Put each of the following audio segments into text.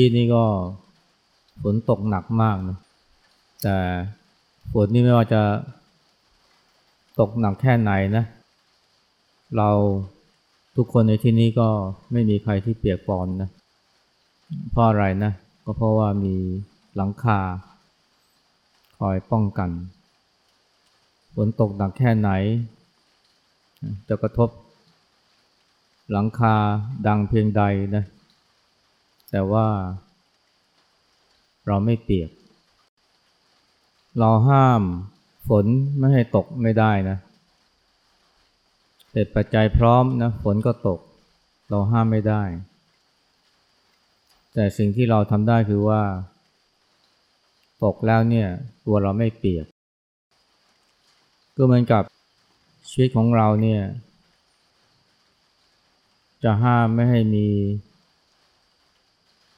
กี้นี่ก็ฝนตกหนักมากนะแต่ฝนนี่ไม่ว่าจะตกหนักแค่ไหนนะ เราทุกคนในที่นี้ก็ไม่มีใครที่เปียกปอนนะเพราะอะไรนะ ก็เพราะว่ามีหลังคา คอยป้องกันฝนตกหนักแค่ไหน จะกระทบหลังคาดังเพียงใดนะ แต่ว่า เราไม่เปียก เราห้ามฝนไม่ให้ตกไม่ได้นะเหตุปัจจัยพร้อมนะฝนก็ตก เราห้ามไม่ได้ แต่สิ่งที่เราทำได้คือว่า ตกแล้วเนี่ยตัวเราไม่เปียก ก็เหมือนกับชีวิตของเราเนี่ยจะห้ามไม่ให้มี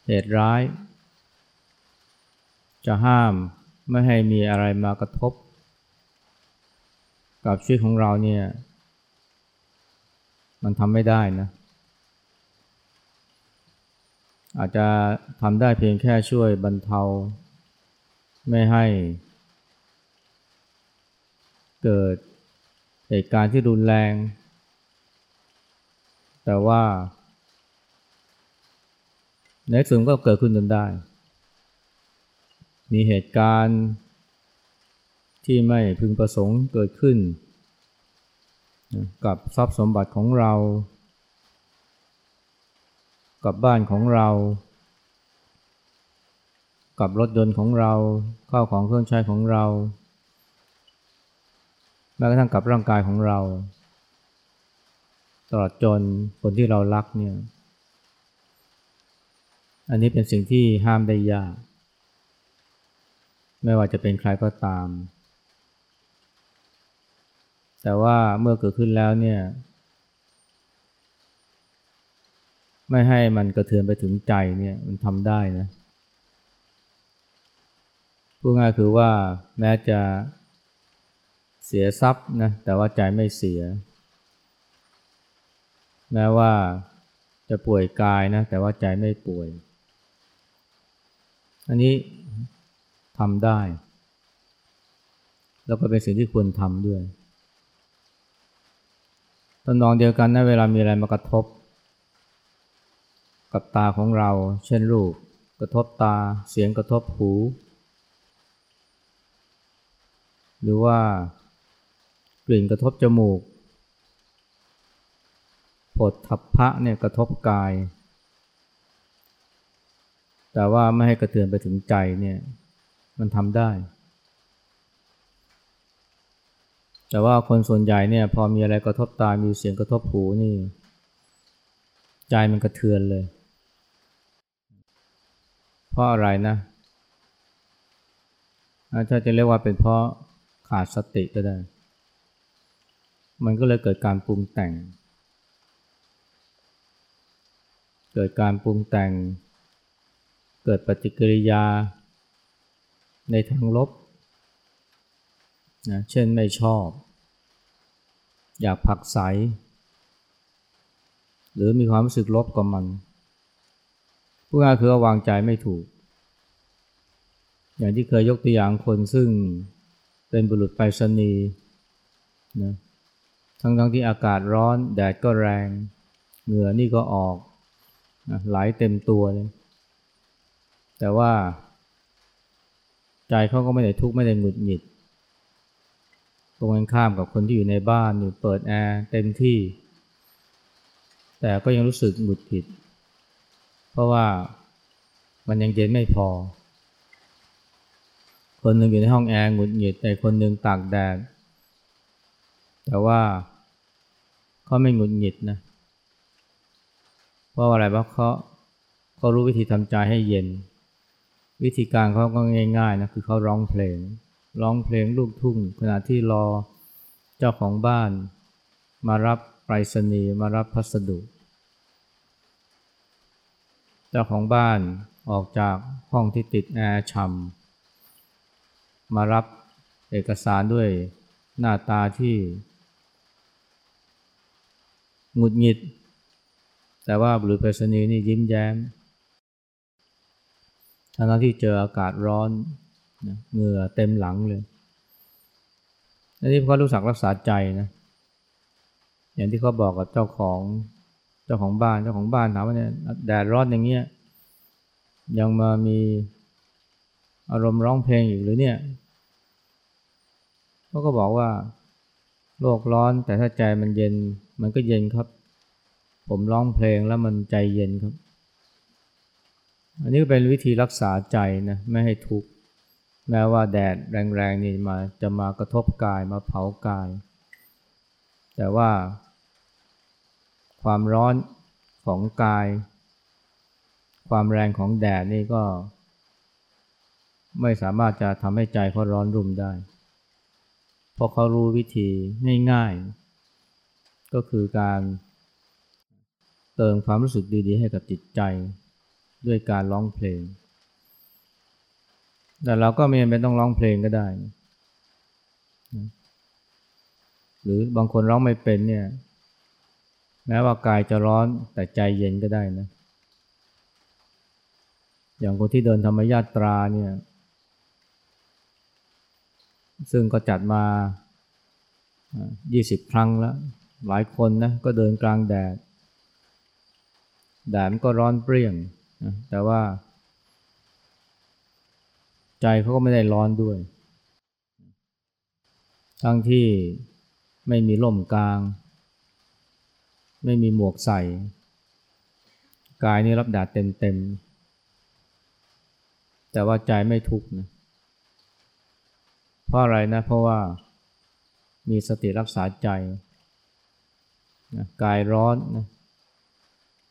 เหตุร้าย จะห้ามไม่ให้มีอะไรมากระทบ กับชีวิตของเราเนี่ย มันทำไม่ได้นะ อาจจะทำได้เพียงแค่ช่วยบรรเทา ไม่ให้ เกิดเหตุการณ์ที่รุนแรง แต่ว่า ในสุดก็เกิดขึ้นจนได้ มีเหตุการณ์ที่ไม่พึงประสงค์เกิดขึ้น กับทรัพย์สมบัติของเรา กับบ้านของเรา กับรถยนต์ของเราข้าวของเครื่องใช้ของเราแม้กระทั่งกับร่างกายของเรา ตลอดจนคนที่เรารักเนี่ย อันนี้เป็นสิ่งที่ห้ามได้ยาก ไม่ว่าจะเป็นใครก็ตาม แต่ว่าเมื่อเกิดขึ้นแล้วเนี่ย ไม่ให้มันกระเทือนไปถึงใจเนี่ยมันทำได้นะพูดง่ายคือว่าแม้จะเสียทรัพย์นะแต่ว่าใจไม่เสีย แม้ว่าจะป่วยกายนะแต่ว่าใจไม่ป่วย อันนี้ทำได้ แล้วก็เป็นสิ่งที่ควรทำด้วยตอนนองเดียวกันนะเวลามีอะไรมากระทบ กับตาของเรา เช่นรูป กระทบตาเสียงกระทบหู หรือว่ากลิ่นกระทบจมูกผดทับพระเนี่ยกระทบกาย แต่ว่าไม่ให้กระเทือนไปถึงใจเนี่ย มันทำได้ แต่ว่าคนส่วนใหญ่เนี่ยพอมีอะไรกระทบตา มีเสียงกระทบหูนี่ ใจมันกระเทือนเลย เพราะอะไรนะถ้าจะเรียกว่าเป็นเพราะขาดสติก็ได้ มันก็เลยเกิดการปรุงแต่ง เกิดการปรุงแต่ง เกิดปฏิกิริยาในทางลบนะเช่นไม่ชอบ อยากผักใส หรือมีความรู้สึกลบกับมันผู้ง่ายคือวางใจไม่ถูก อย่างที่เคยยกตัวอย่างคนซึ่งเป็นบุรุษไปรษณีย์นะทั้งทั้งที่อากาศร้อน แดดก็แรง เหงื่อนี่ก็ออกนะไหลเต็มตัวเลย แต่ว่า ใจเขาก็ไม่ได้ทุกข์ไม่ได้หงุดหงิดตรงกันข้ามกับคนที่อยู่ในบ้านอยู่เปิดแอร์เต็มที่ แต่ก็ยังรู้สึกหงุดหงิด เพราะว่ามันยังเย็นไม่พอ คนหนึ่งอยู่ในห้องแอร์หงุดหงิด แต่คนหนึ่งตากแดดแต่ว่าเขาไม่หงุดหงิดนะเพราะอะไรเพราะเขาเขารู้วิธีทำใจให้เย็น วิธีการเขาก็ง่ายๆนะคือเขาร้องเพลง ร้องเพลงลูกทุ่ง ขณะที่รอเจ้าของบ้าน มารับไปรษณีย์มารับพัสดุ เจ้าของบ้านออกจากห้องที่ติดแอร์ช่ำมารับเอกสารด้วยหน้าตาที่หงุดหงิด แต่ว่าบุรุษไปรษณีย์นี่ยิ้มแย้ม ทั้งที่เจออากาศร้อนนะเหงื่อเต็มหลังเลยอันนี้เขารู้สักรักษาใจนะ อย่างที่เขาบอกกับเจ้าของเจ้าของบ้านเจ้าของบ้านถามว่าเนี่ยแดดร้อนอย่างเงี้ยยังมามีอารมณ์ร้องเพลงอีกหรือเนี่ยเขาก็บอกว่า โลกร้อนแต่ถ้าใจมันเย็นมันก็เย็นครับ ผมร้องเพลงแล้วมันใจเย็นครับ อันนี้ก็เป็นวิธีรักษาใจนะไม่ให้ทุกข์แม้ว่าแดดแรงๆนี่มาจะมากระทบกายมาเผากาย แต่ว่า ความร้อนของกาย ความแรงของแดดนี่ก็ ไม่สามารถจะทำให้ใจเขาร้อนรุ่มได้ เพราะเขารู้วิธีง่ายๆ ก็คือการเติมความรู้สึกดีๆ ให้กับจิตใจ ด้วยการร้องเพลง แต่เราก็ไม่จำเป็นต้องร้องเพลงก็ได้ หรือบางคนร้องไม่เป็นเนี่ย แม้ว่ากายจะร้อนแต่ใจเย็นก็ได้นะ อย่างคนที่เดินธรรมญาตราเนี่ย ซึ่งก็จัดมา 20 ครั้งแล้ว หลายคนนะก็เดินกลางแดดแดดมันก็ร้อนเปรี้ยง แต่ว่า ใจเขาก็ไม่ได้ร้อนด้วย ทั้งที่ไม่มีร่มกลาง ไม่มีหมวกใส่ กายนี่รับแดดเต็มๆ แต่ว่าใจไม่ทุกข์นะเพราะอะไรนะ เพราะว่ามีสติรักษาใจนะกายร้อนนะ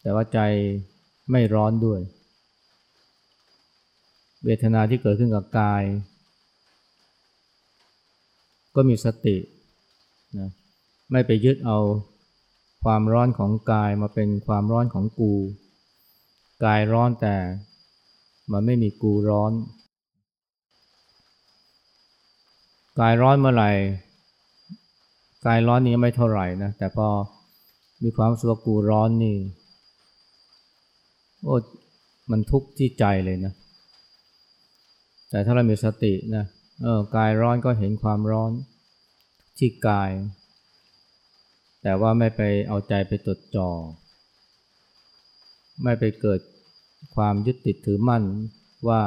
แต่ว่าใจ ไม่ร้อนด้วย เวทนาที่เกิดขึ้นกับกาย ก็มีสตินะไม่ไปยึดเอาความร้อนของกายมาเป็นความร้อนของกู กายร้อนแต่มันไม่มีกูร้อน กายร้อนเมื่อไหร่ กายร้อนนี้ไม่เท่าไหร่นะ แต่พอมีความสุขกูร้อนนี่ โอ้มันทุกข์ที่ใจเลยนะ แต่ถ้าเรามีสตินะเออกายร้อนก็เห็นความร้อนที่กาย แต่ว่าไม่ไปเอาใจไปจดจ่อไม่ไปเกิดความยึดติดถือมั่นว่า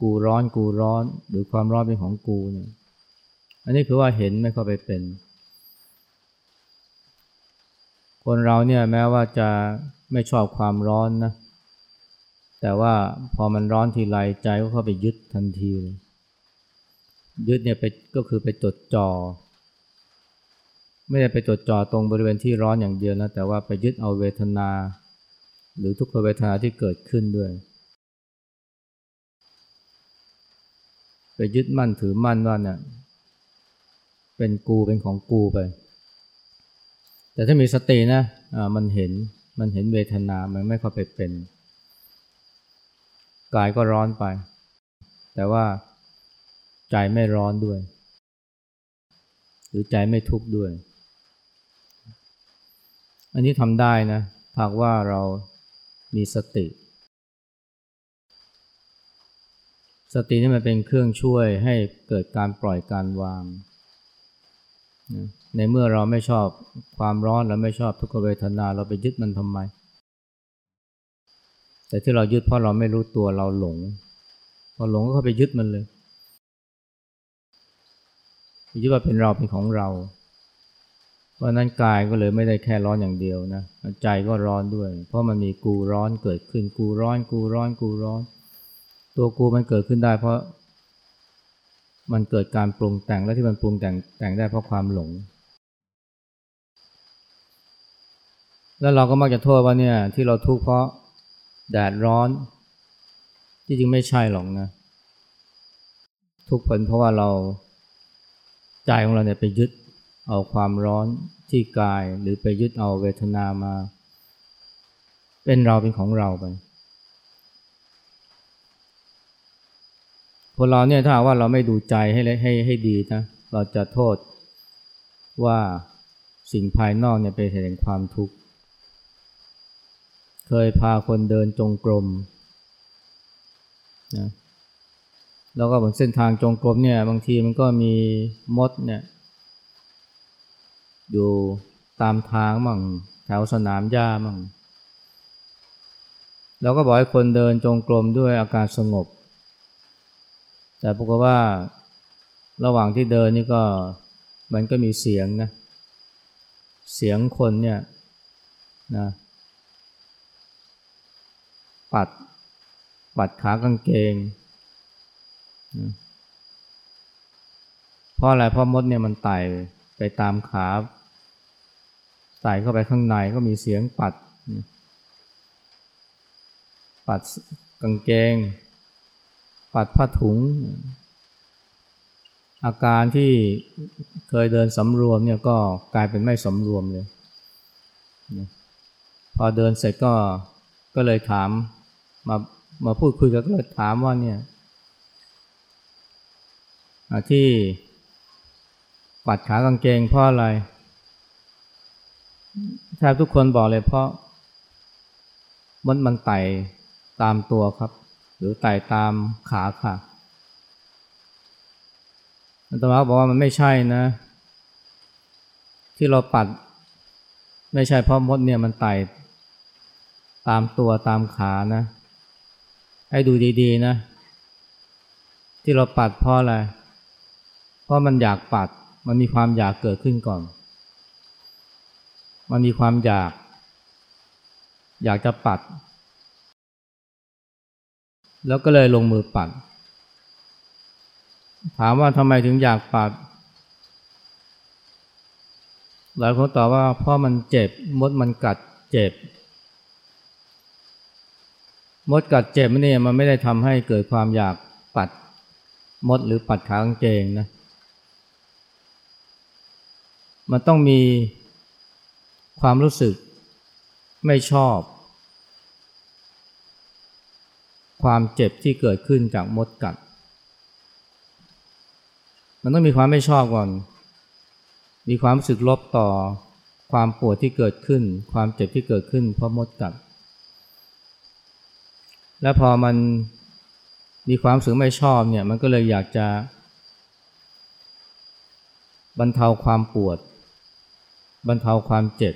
กูร้อนกูร้อนหรือความร้อนเป็นของกูเนี่ยอันนี้คือว่าเห็นไม่เข้าไปเป็น คนเราเนี่ยแม้ว่าจะไม่ชอบความร้อนนะ แต่ว่าพอมันร้อนทีไรใจก็เข้าไปยึดทันทีเลยยึดเนี่ยไปก็คือไปจดจอ่อไม่ได้ไปจดจ่อตรงบริเวณที่ร้อนอย่างเดียวนะแต่ว่าไปยึดเอาเวทนา หรือทุกขเวทนาที่เกิดขึ้นด้วย ไปยึดมั่นถือมั่นว่าเนี่ยเป็นกูเป็นของกูไป แต่ถ้ามีสตินะอ่ามันเห็นมันเห็นเวทนา มันไม่เข้าไปเป็นกายก็ร้อนไป แต่ว่าใจไม่ร้อนด้วย หรือใจไม่ทุกข์ด้วย อันนี้ทำได้นะหากว่าเรามีสติ สตินี่มันเป็นเครื่องช่วยให้เกิดการปล่อยการวาง ในเมื่อเราไม่ชอบความร้อนและไม่ชอบทุกขเวทนาเราไปยึดมันทำไม แต่ที่เรายึดเพราะเราไม่รู้ตัวเราหลง พอหลงก็เข้าไปยึดมันเลยยึดว่าเป็นเราเป็นของเรา เพราะนั้นกายก็เลยไม่ได้แค่ร้อนอย่างเดียวนะใจก็ร้อนด้วย เพราะมันมีกูร้อนเกิดขึ้นกูร้อน กูร้อนกูร้อน ตัวกูมันเกิดขึ้นได้เพราะมันเกิดการปรุงแต่งและที่มันปรุงแต่งแต่งได้เพราะความหลง แล้วเราก็มักจะโทษว่าเนี่ยที่เราทุกข์เพราะแดดร้อน ที่จริงไม่ใช่หรอกนะ ทุกคนเพราะว่าเราใจของเราเนี่ยไปยึดเอาความร้อนที่กายหรือไปยึดเอาเวทนามา เป็นเราเป็นของเราไปคนเราเนี่ยถ้าว่าเราไม่ดูใจให้ให้ให้ดีนะเราจะโทษว่าสิ่งภายนอกเนี่ยเป็นเหตุแห่งความทุกข์ เคยพาคนเดินจงกรมนะแล้วก็บนเส้นทางจงกรมเนี่ยบางทีมันก็มีมดเนี่ยอยู่ตามทางมั่งแถวสนามหญ้ามั่งเราก็บอกให้คนเดินจงกรมด้วยอาการสงบ แต่ปรากฏว่าระหว่างที่เดินนี่ก็มันก็มีเสียงนะ เสียงคนเนี่ยนะ ปัด ปัดขากางเกงนะเพราะอะไรเพราะมดเนี่ยมันไต่ไปตามขาไต่เข้าไปข้างในก็มีเสียงปัดนะปัดกางเกง ปัดผ้าถุง อาการที่เคยเดินสำรวมเนี่ยก็กลายเป็นไม่สำรวมเลย พอเดินเสร็จก็ก็เลยถาม มามาพูดคุยกันก็เลยถามว่าเนี่ยที่ปัดขากางเกงเพราะอะไรแทบทุกคนบอกเลยเพราะมันมันไต่ตามตัวครับ หรือไต่ตามขาค่ะอัตมาบอกว่ามันไม่ใช่นะ ที่เราปัด ไม่ใช่เพราะมดเนี่ยมันไต่ตามตัวตามขานะ ให้ดูดีๆนะ ที่เราปัดเพราะอะไร เพราะมันอยากปัด มันมีความอยากเกิดขึ้นก่อน มันมีความอยาก อยากจะปัด แล้วก็เลยลงมือปัด ถามว่าทำไมถึงอยากปัด หลายคนตอบว่าเพราะมันเจ็บมดมันกัดเจ็บ มดกัดเจ็บนี่ยมันไม่ได้ทำให้เกิดความอยากปัดมดหรือปัดขากางเกงนะ มันต้องมีความรู้สึกไม่ชอบ ความเจ็บที่เกิดขึ้นจากมดกัด มันต้องมีความไม่ชอบก่อน มีความรู้สึกลบต่อความปวดที่เกิดขึ้น ความเจ็บที่เกิดขึ้นเพราะมดกัด และพอมันมีความสึกไม่ชอบเนี่ย มันก็เลยอยากจะบรรเทาความปวด บรรเทาความเจ็บ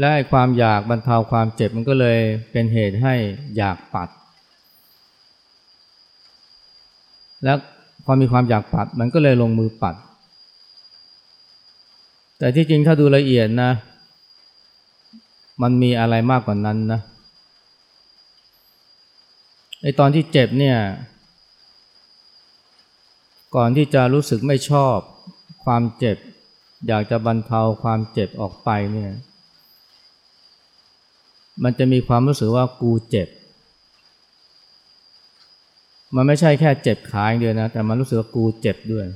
และความอยากบรรเทาความเจ็บมันก็เลยเป็นเหตุให้อยากปัด และพอมีความอยากปัดมันก็เลยลงมือปัด แต่ที่จริงถ้าดูละเอียดนะ มันมีอะไรมากกว่านั้นนะไอตอนที่เจ็บเนี่ย ก่อนที่จะรู้สึกไม่ชอบความเจ็บ อยากจะบรรเทาความเจ็บออกไปเนี่ย มันจะมีความรู้สึกว่ากูเจ็บ มันไม่ใช่แค่เจ็บขาอย่างเดียวนะ แต่มันรู้สึกว่ากูเจ็บด้วย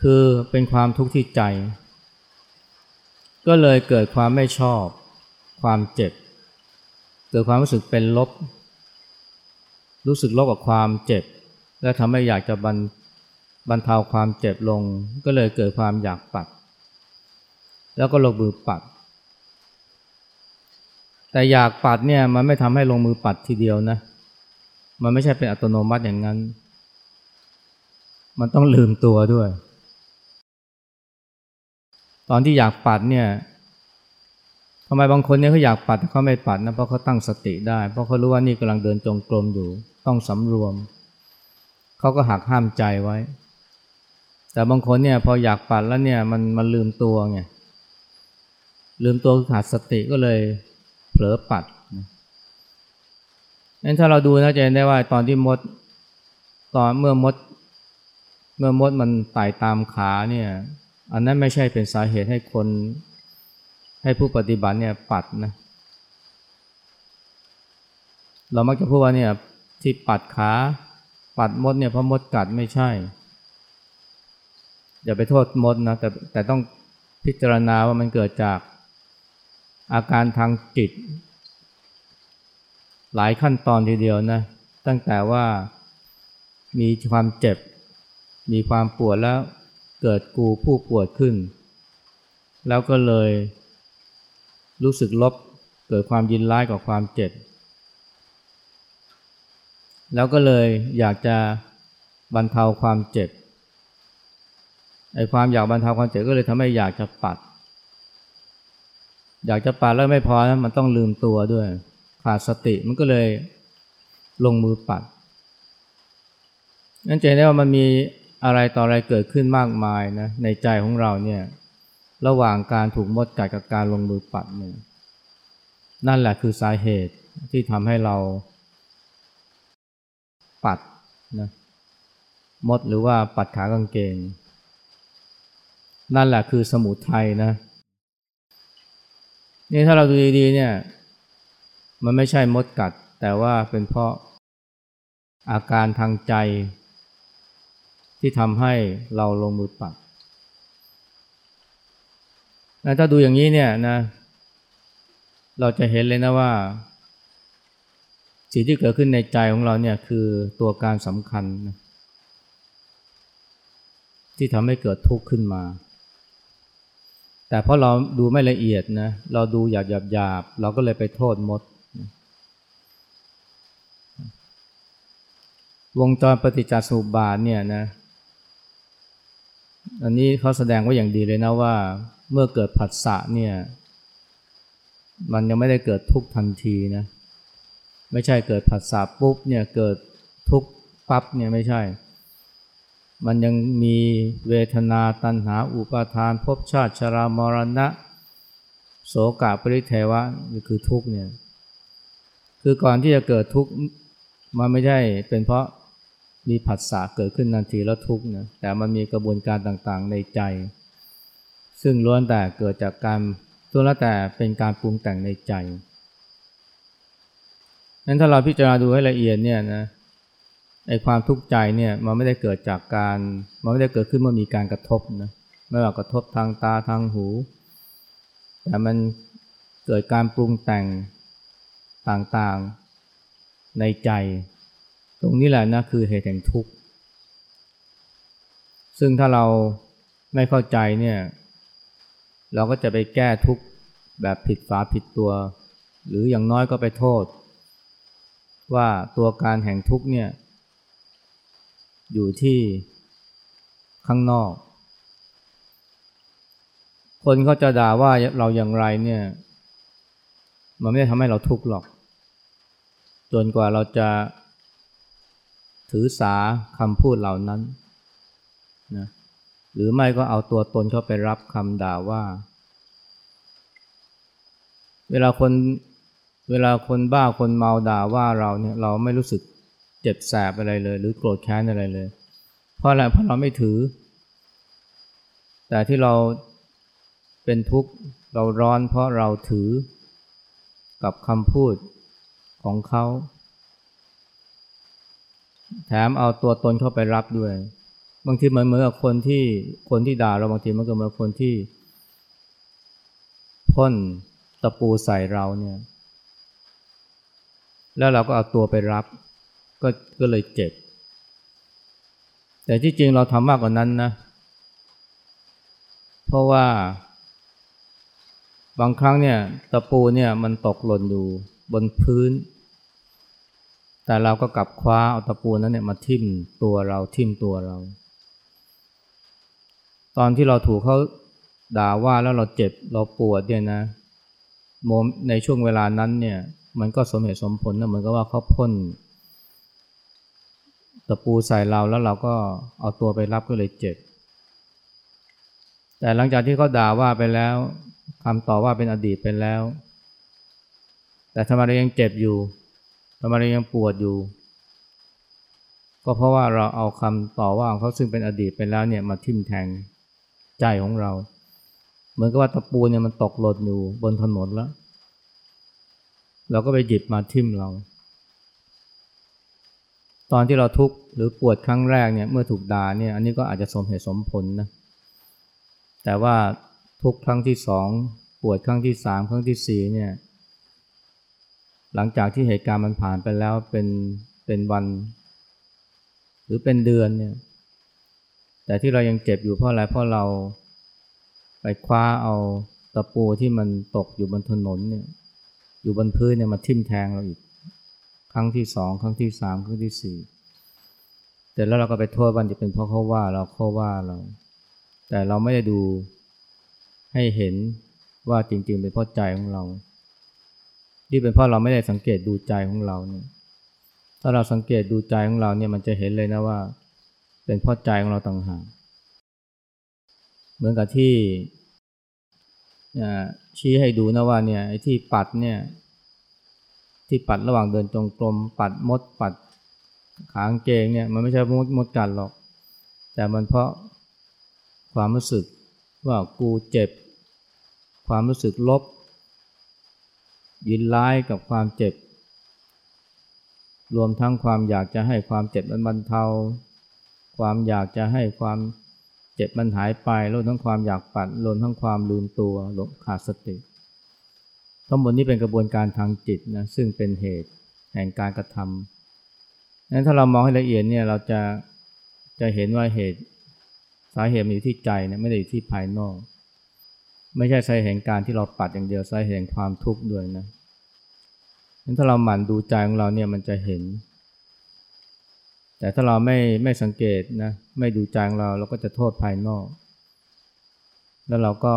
คือเป็นความทุกข์ที่ใจ ก็เลยเกิดความไม่ชอบ ความเจ็บ เกิดความรู้สึกเป็นลบ รู้สึกลบกับความเจ็บ และทำให้อยากจะบรรบรรเทาความเจ็บลง ก็เลยเกิดความอยากปัด แล้วก็ลงมือปัด แต่อยากปัดเนี่ยมันไม่ทำให้ลงมือปัดทีเดียวนะ มันไม่ใช่เป็นอัตโนมัติอย่างนั้น มันต้องลืมตัวด้วย ตอนที่อยากปัดเนี่ยทำไมบางคนเนี่ยเขาอยากปัดเขาไม่ปัดนะเพราะเขาตั้งสติได้ เพราะเขารู้ว่านี่กำลังเดินจงกรมอยู่ ต้องสำรวม เขาก็หักห้ามใจไว้ แต่บางคนเนี่ยพออยากปัดแล้วเนี่ยมันมันลืมตัวไงลืมตัวขาดสติก็เลยเผลอปัดนั้นถ้าเราดูนะจะเห็นได้ว่าตอนที่มดตอนเมื่อมด เมื่อมดมันไต่ตามขาเนี่ย อันนั้นไม่ใช่เป็นสาเหตุให้คนให้ผู้ปฏิบัติเนี่ยปัดนะ เรามักจะพูดว่าเนี่ยที่ปัดขาปัดมดเนี่ยเพราะมดกัดไม่ใช่ อย่าไปโทษมดนะแต่แต่ต้องพิจารณาว่ามันเกิดจากอาการทางจิต หลายขั้นตอนทีเดียวนะ ตั้งแต่ว่ามีความเจ็บ มีความปวดแล้ว เกิดกูผู้ปวดขึ้น แล้วก็เลยรู้สึกลบเกิดความยินร้ายกับความเจ็บ แล้วก็เลยอยากจะบรรเทาความเจ็บไอ้ความอยากบรรเทาความเจ็บก็เลยทำให้อยากจะปัด อยากจะปัดแล้วไม่พอนะมันต้องลืมตัวด้วย ขาดสติมันก็เลยลงมือปัดนั่นจะเห็นได้ว่ามันมี อะไรต่ออะไรเกิดขึ้นมากมายนะในใจของเราเนี่ยระหว่างการถูกมดกัดกับการลงมือปัดเนี่ยนั่นแหละคือสาเหตุที่ทำให้เราปัดนะมดหรือว่าปัดขากางเกง นั่นแหละคือสมุทัยนะนี่ถ้าเราดูดีๆเนี่ย มันไม่ใช่มดกัด แต่ว่าเป็นเพราะอาการทางใจ ที่ทำให้เราลงมือปัดถ้าดูอย่างนี้เนี่ยนะ เราจะเห็นเลยนะว่า สิ่งที่เกิดขึ้นในใจของเราเนี่ยคือตัวการสำคัญนะที่ทำให้เกิดทุกข์ขึ้นมา แต่เพราะเราดูไม่ละเอียดนะ เราดูหยาบหยาบหยาบเราก็เลยไปโทษมด วงจรปฏิจจสมุปบาทเนี่ยนะ อันนี้เขาแสดงไว้อย่างดีเลยนะว่าเมื่อเกิดผัสสะเนี่ย มันยังไม่ได้เกิดทุกทันทีนะ ไม่ใช่เกิดผัสสะปุ๊บเนี่ยเกิดทุกปั๊บเนี่ยไม่ใช่ มันยังมีเวทนาตัณหาอุปาทานภพชาติชรามรณะ โสกะปริเทวะนี่คือทุกเนี่ย คือก่อนที่จะเกิดทุกมันไม่ใช่เป็นเพราะ มีผัสสะเกิดขึ้นนาทีแล้วทุกข์นะแต่มันมีกระบวนการต่างๆในใจ ซึ่งล้วนแต่เกิดจากการตัวละแต่เป็นการปรุงแต่งในใจนั้นถ้าเราพิจารณาดูให้ละเอียดเนี่ยนะไอความทุกข์ใจเนี่ยมันไม่ได้เกิดจากการมันไม่ได้เกิดขึ้นเมื่อมีการกระทบนะไม่ว่ากระทบทางตาทางหู แต่มันเกิดการปรุงแต่งต่างๆในใจ ตรงนี้แหละนะคือเหตุแห่งทุกข์ ซึ่งถ้าเราไม่เข้าใจเนี่ย เราก็จะไปแก้ทุกข์แบบผิดฝาผิดตัว หรืออย่างน้อยก็ไปโทษ ว่าตัวการแห่งทุกข์เนี่ย อยู่ที่ข้างนอก คนก็จะด่าว่าเราอย่างไรเนี่ย มันไม่ได้ทำให้เราทุกข์หรอก จนกว่าเราจะ ถือสาคำพูดเหล่านั้นนะหรือไม่ก็เอาตัวตนเข้าไปรับคำด่าว่า เวลาคนเวลาคนบ้าคนเมาด่าว่าเราเนี่ยเราไม่รู้สึกเจ็บแสบอะไรเลย หรือโกรธแค้นอะไรเลย เพราะอะไรเพราะเราไม่ถือ แต่ที่เราเป็นทุกข์เราร้อนเพราะเราถือกับคำพูดของเขา แถมเอาตัวตนเข้าไปรับด้วย บางทีเหมือนเหมือนกับคนที่คนที่ด่าเราบางทีมันก็เหมือนคนที่พ่นตะปูใส่เราเนี่ย แล้วเราก็เอาตัวไปรับ ก็ก็เลยเจ็บ แต่ที่จริงเราทำมากกว่านั้นนะ เพราะว่า บางครั้งเนี่ย ตะปูเนี่ยมันตกหล่นอยู่บนพื้น แต่เราก็กลับคว้าเอาตะปูนั้นเนี่ยมาทิ่มตัวเราทิ่มตัวเรา ตอนที่เราถูกเขาด่าว่าแล้วเราเจ็บเราปวดเนี่ยนะโมในช่วงเวลานั้นเนี่ย มันก็สมเหตุสมผลนะเหมือนกับว่าเขาพ่นตะปูใส่เราแล้วเราก็เอาตัวไปรับก็เลยเจ็บ แต่หลังจากที่เขาด่าว่าไปแล้วคำต่อว่าเป็นอดีตไปแล้ว แต่ทำไมเรายังเจ็บอยู่ ทำไมเรายังปวดอยู่ ก็เพราะว่าเราเอาคำต่อว่าของเขาซึ่งเป็นอดีตไปแล้วเนี่ยมาทิ่มแทงใจของเรา เหมือนกับว่าตะปูเนี่ยมันตกหล่นอยู่บนถนนแล้ว เราก็ไปหยิบมาทิ่มเรา ตอนที่เราทุกข์หรือปวดครั้งแรกเนี่ยเมื่อถูกด่าเนี่ยอันนี้ก็อาจจะสมเหตุสมผลนะแต่ว่าทุกครั้งที่สองปวดครั้งที่สามครั้งที่สี่เนี่ย หลังจากที่เหตุการณ์มันผ่านไปแล้วเป็นเป็นวัน หรือเป็นเดือนเนี่ยแต่ที่เรายังเจ็บอยู่เพราะอะไรเพราะเราไปคว้าเอาตะปูที่มันตกอยู่บนถนนเนี่ยอยู่บนพื้นเนี่ยมาทิ่มแทงเราอีก ครั้งที่สองครั้งที่สามครั้งที่สี่แต่แล้วเราก็ไปโทษวันจะเป็นเพราะเขาว่าเราเขาว่าเรา แต่เราไม่ได้ดูให้เห็นว่าจริงๆเป็นเพราะใจของเรา ที่เป็นเพราะเราไม่ได้สังเกตดูใจของเราเนี่ยถ้าเราสังเกตดูใจของเราเนี่ยมันจะเห็นเลยนะว่า เป็นเพราะใจของเราต่างหากเหมือนกับที่ชี้ให้ดูนะว่าเนี่ยไอ้ที่ปัดเนี่ยที่ปัดระหว่างเดินจงกรมปัดมดปัดขางเกงเนี่ยมันไม่ใช่มดมดกัดหรอก แต่มันเพราะความรู้สึกว่ากูเจ็บ ความรู้สึกลบ ยินร้ายกับความเจ็บ รวมทั้งความอยากจะให้ความเจ็บมันบรรเทา ความอยากจะให้ความเจ็บมันหายไปรวมทั้งความอยากปัดรวมทั้งความลืมตัวหลงขาดสติ ทั้งหมดนี้เป็นกระบวนการทางจิตนะซึ่งเป็นเหตุแห่งการกระทำนั้นถ้าเรามองให้ละเอียดเนี่ยเราจะจะเห็นว่าเหตุสาเหตุมันอยู่ที่ใจนะไม่ได้อยู่ที่ภายนอก ไม่ใช่สาเหตุแห่งการที่เราปัดอย่างเดียวสาเหตุแห่งความทุกข์ด้วยนะนั้นถ้าเราหมั่นดูใจของเราเนี่ยมันจะเห็น แต่ถ้าเราไม่ไม่สังเกตนะไม่ดูใจของเราเราก็จะโทษภายนอก แล้วเราก็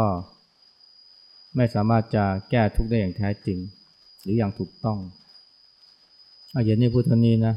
ไม่สามารถจะแก้ทุกข์ได้อย่างแท้จริง หรืออย่างถูกต้องเอาอย่างนี้พูดเท่านี้นะ